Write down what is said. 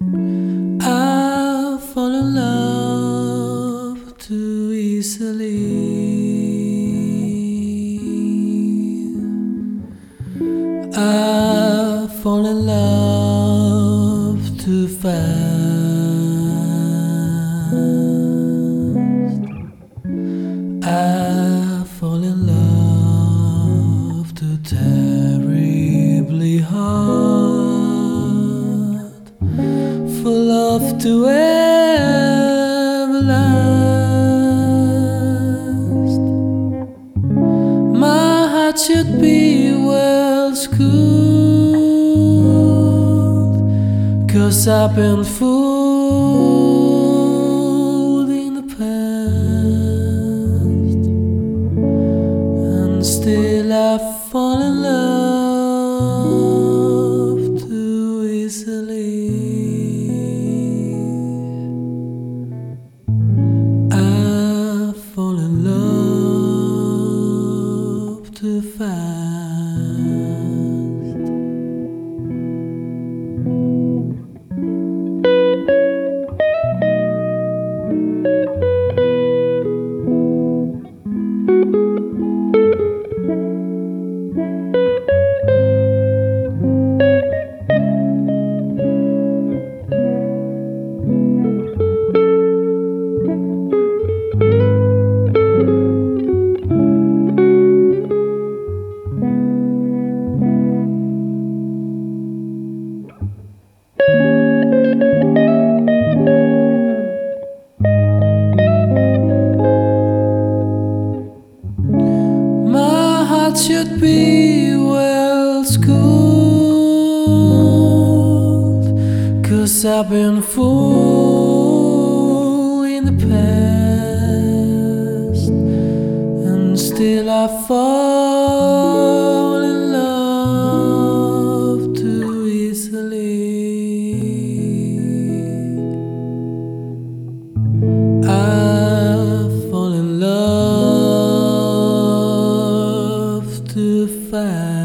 I fall in love too easily. I fall in love too fast. I fall in love too to ever last. My heart should be well schooled, cause I've been fooled in the past, and still I fall in love love too heart should be well schooled, cause I've been fooled in the past, and still I fall fire.